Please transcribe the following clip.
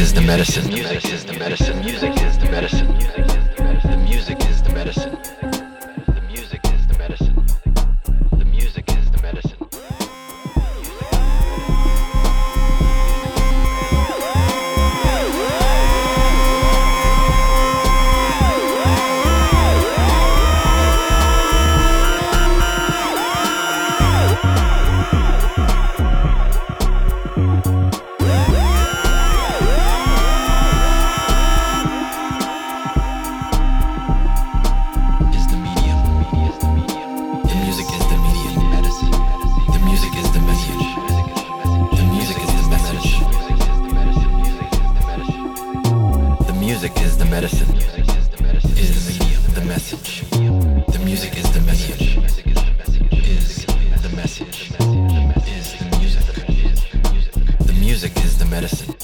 is the medicine. Music is the medicine. Music medicine.